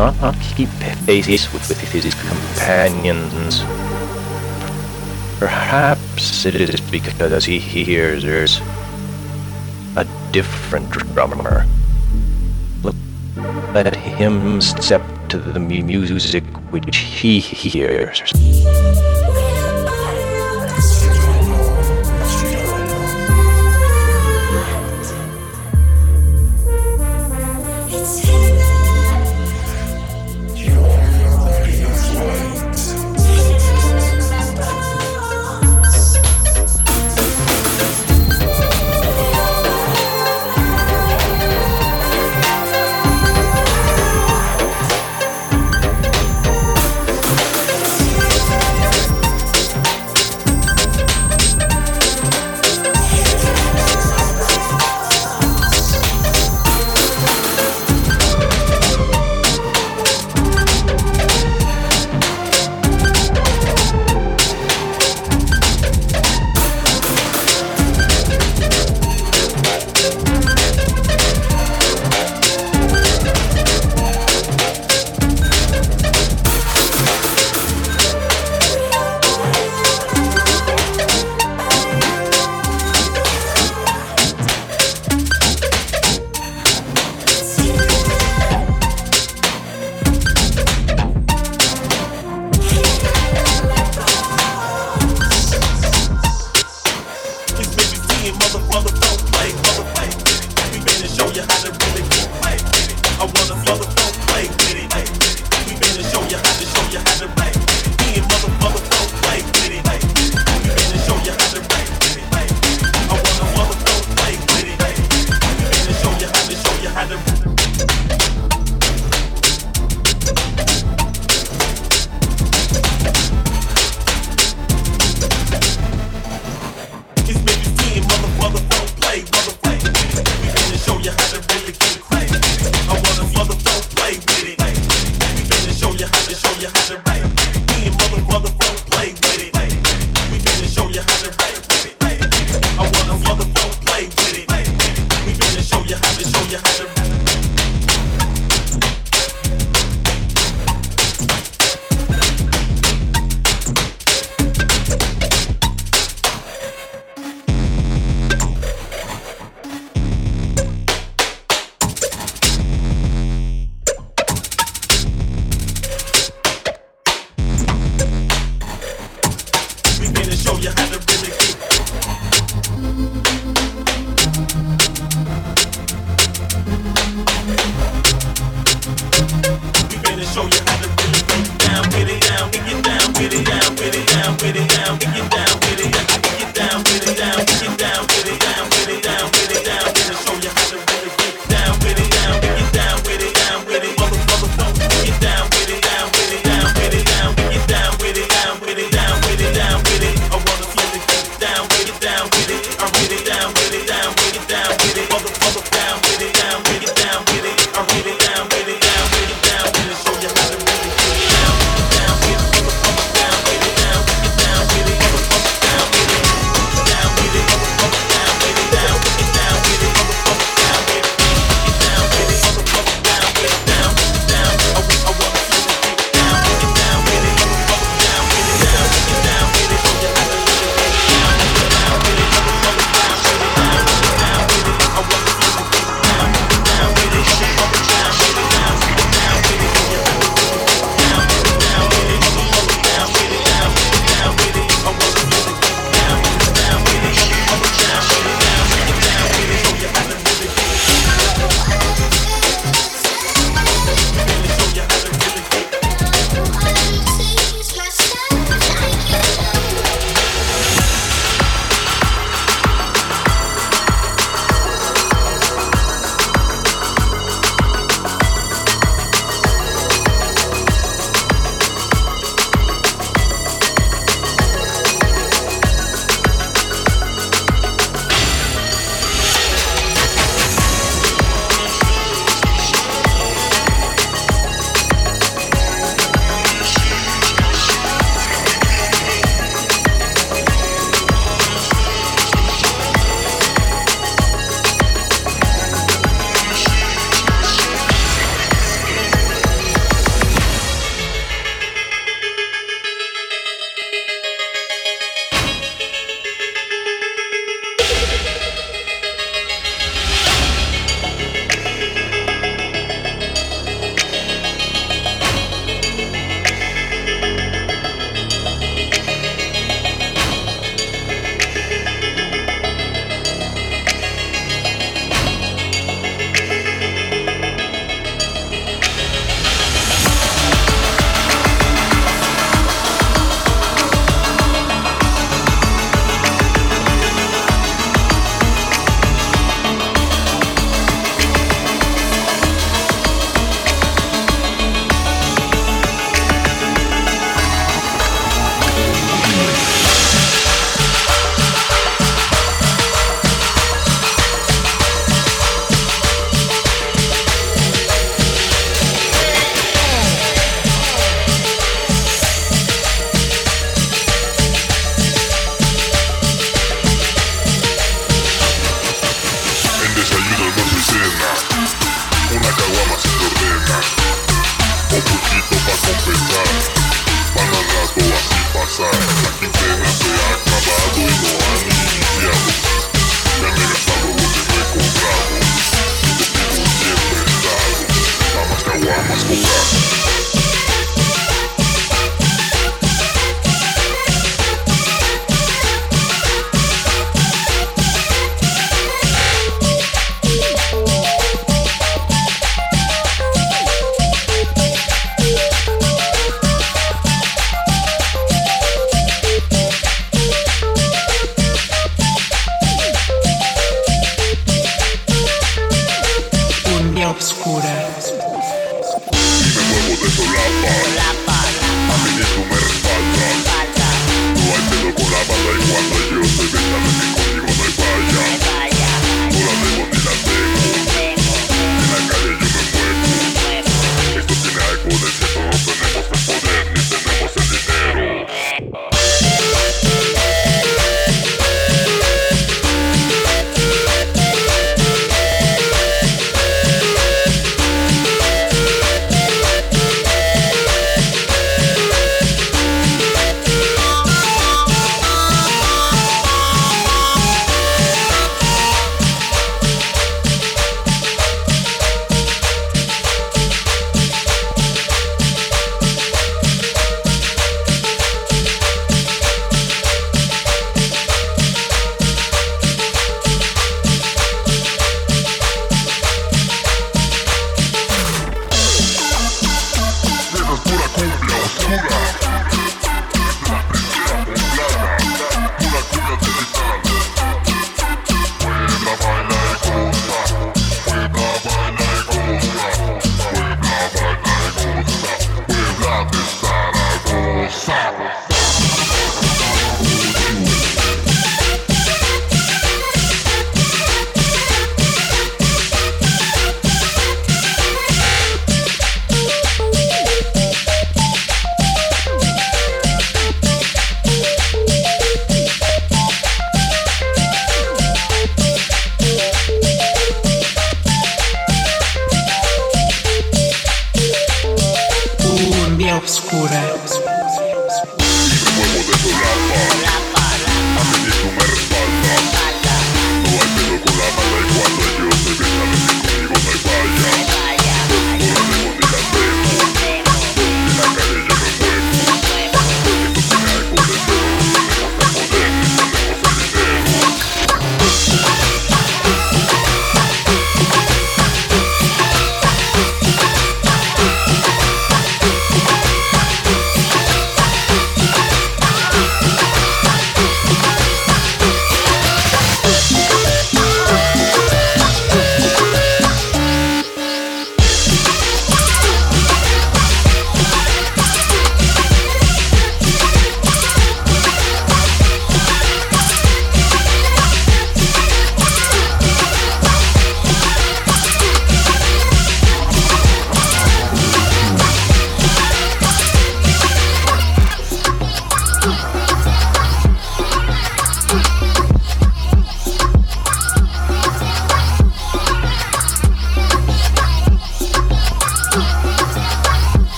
not keep pace with, with his companions. Perhaps it is because he hears there's a different drummer. Let him step to the music which he hears. It's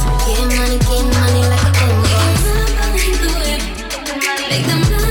Getting money, getting money like a homeboy. Make the money.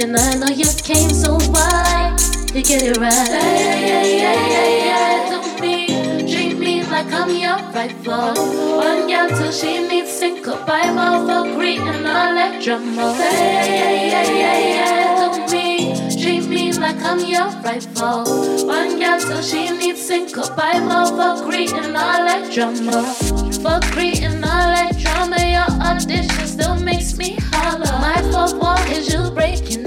And I know you came so far to get it right. Yeah, yeah, yeah, yeah, yeah. Do me, treat me like I'm your rifle. One girl till she needs and goodbye, more Valkyrie and Electromo. Yeah, yeah, yeah, yeah, yeah. Do me, treat me like I'm your rifle. One girl till she needs and goodbye, more Valkyrie and creating all that drama, your audition still makes me holler. My fourth wall is you breaking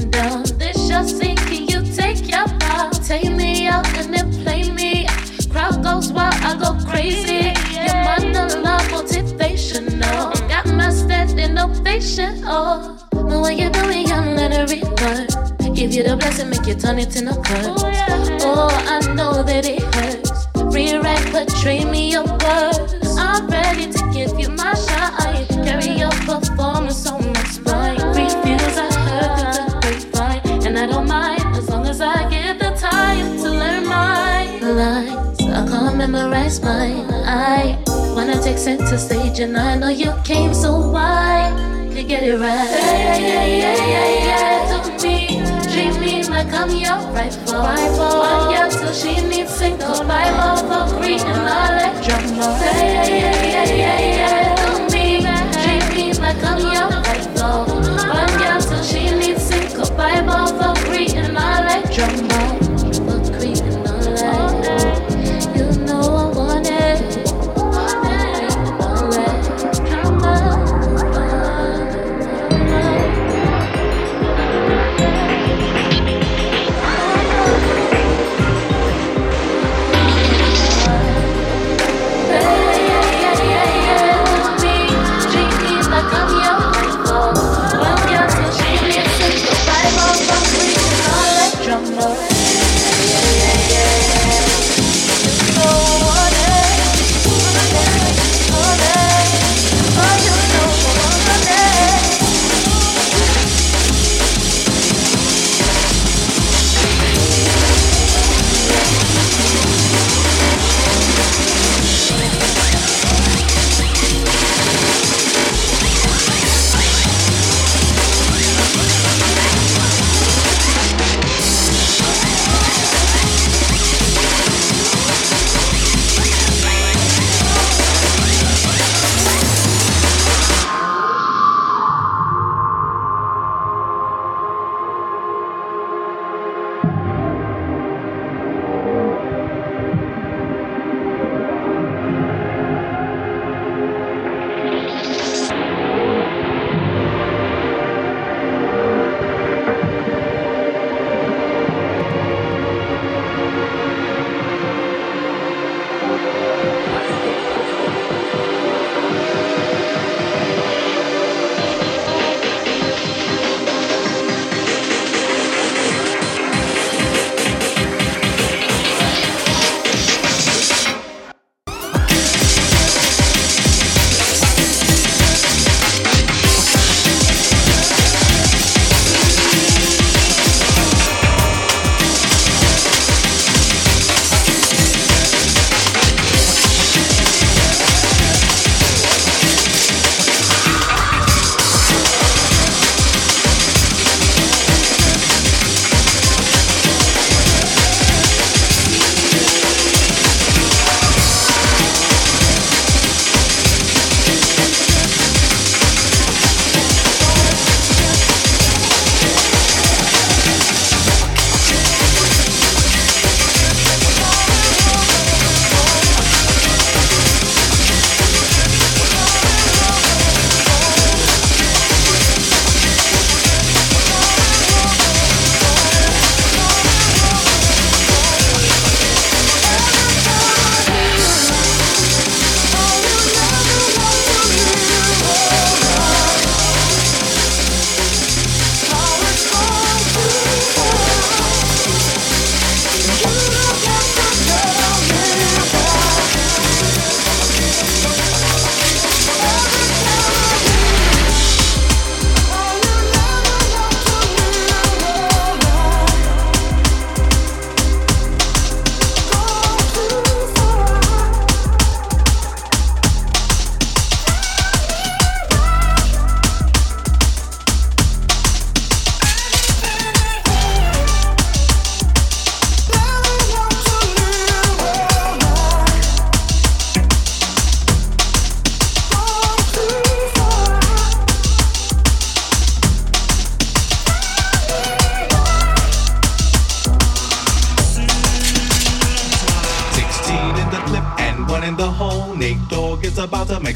fantasy. You take your bow? Take me out and then play me. Crowd goes wild, I go crazy. Your monologue motivational. Got my standing ovation. Oh, the way you do it, young, let it reward. Give you the blessing, make you turn it into curse. Oh, oh, I know that it hurts. Rewrite, portray me your words. I'm ready to give you my shine. Carry your performance on memorize mine. I wanna take center stage, and I know you came, so I could get it right. Yeah, yeah, yeah, yeah, yeah. Don't be treat me like I'm your rifle. Rifle. One girl till she needs single. Bible for free and all that drama. Yeah, yeah, yeah, yeah, yeah. Don't be treat me like I'm your rifle. One girl till she needs single. Bible for free and all that drama.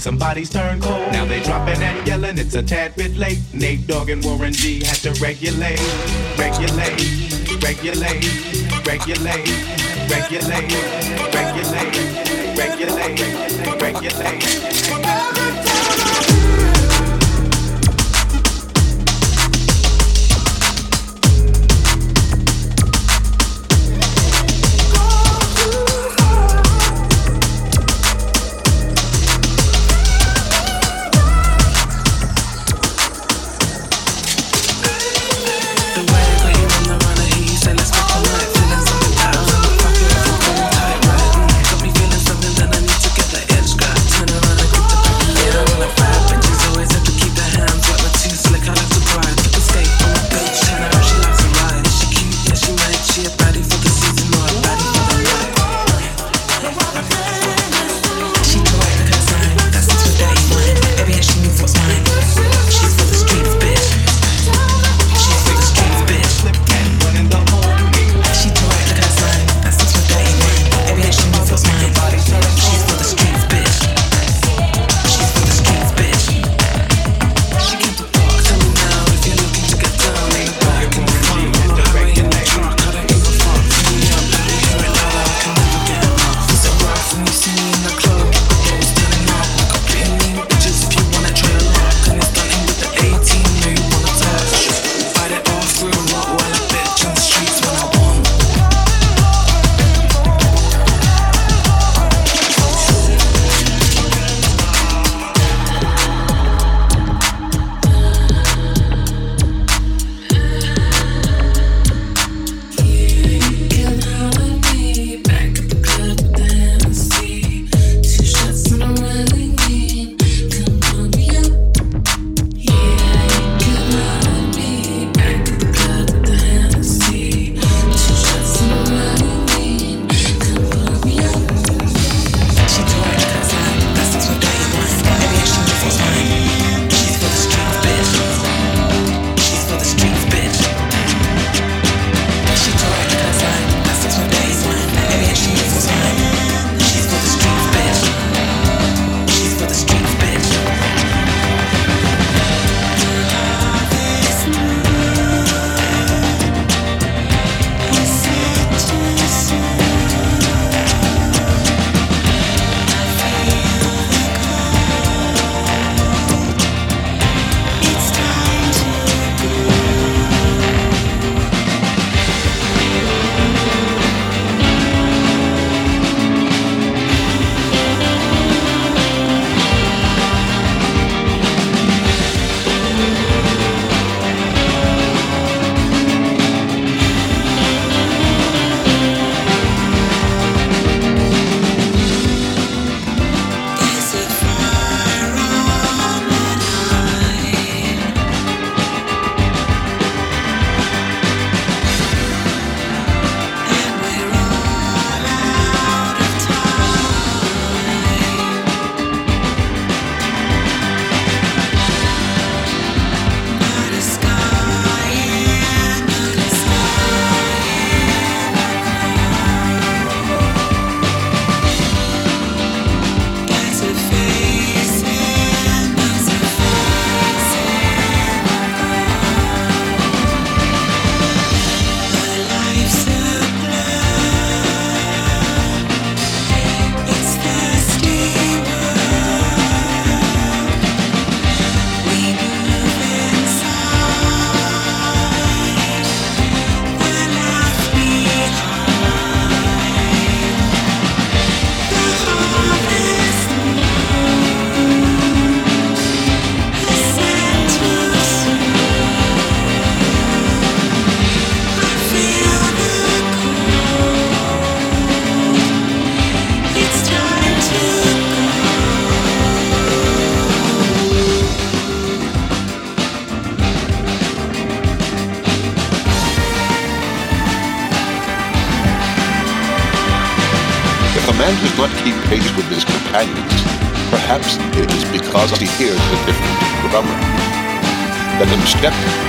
Somebody's turn cold. Now they dropping and yelling, it's a tad bit late. Nate Dogg and Warren G had to regulate, regulate, regulate, regulate, regulate, regulate, regulate, regulate. Yeah. Step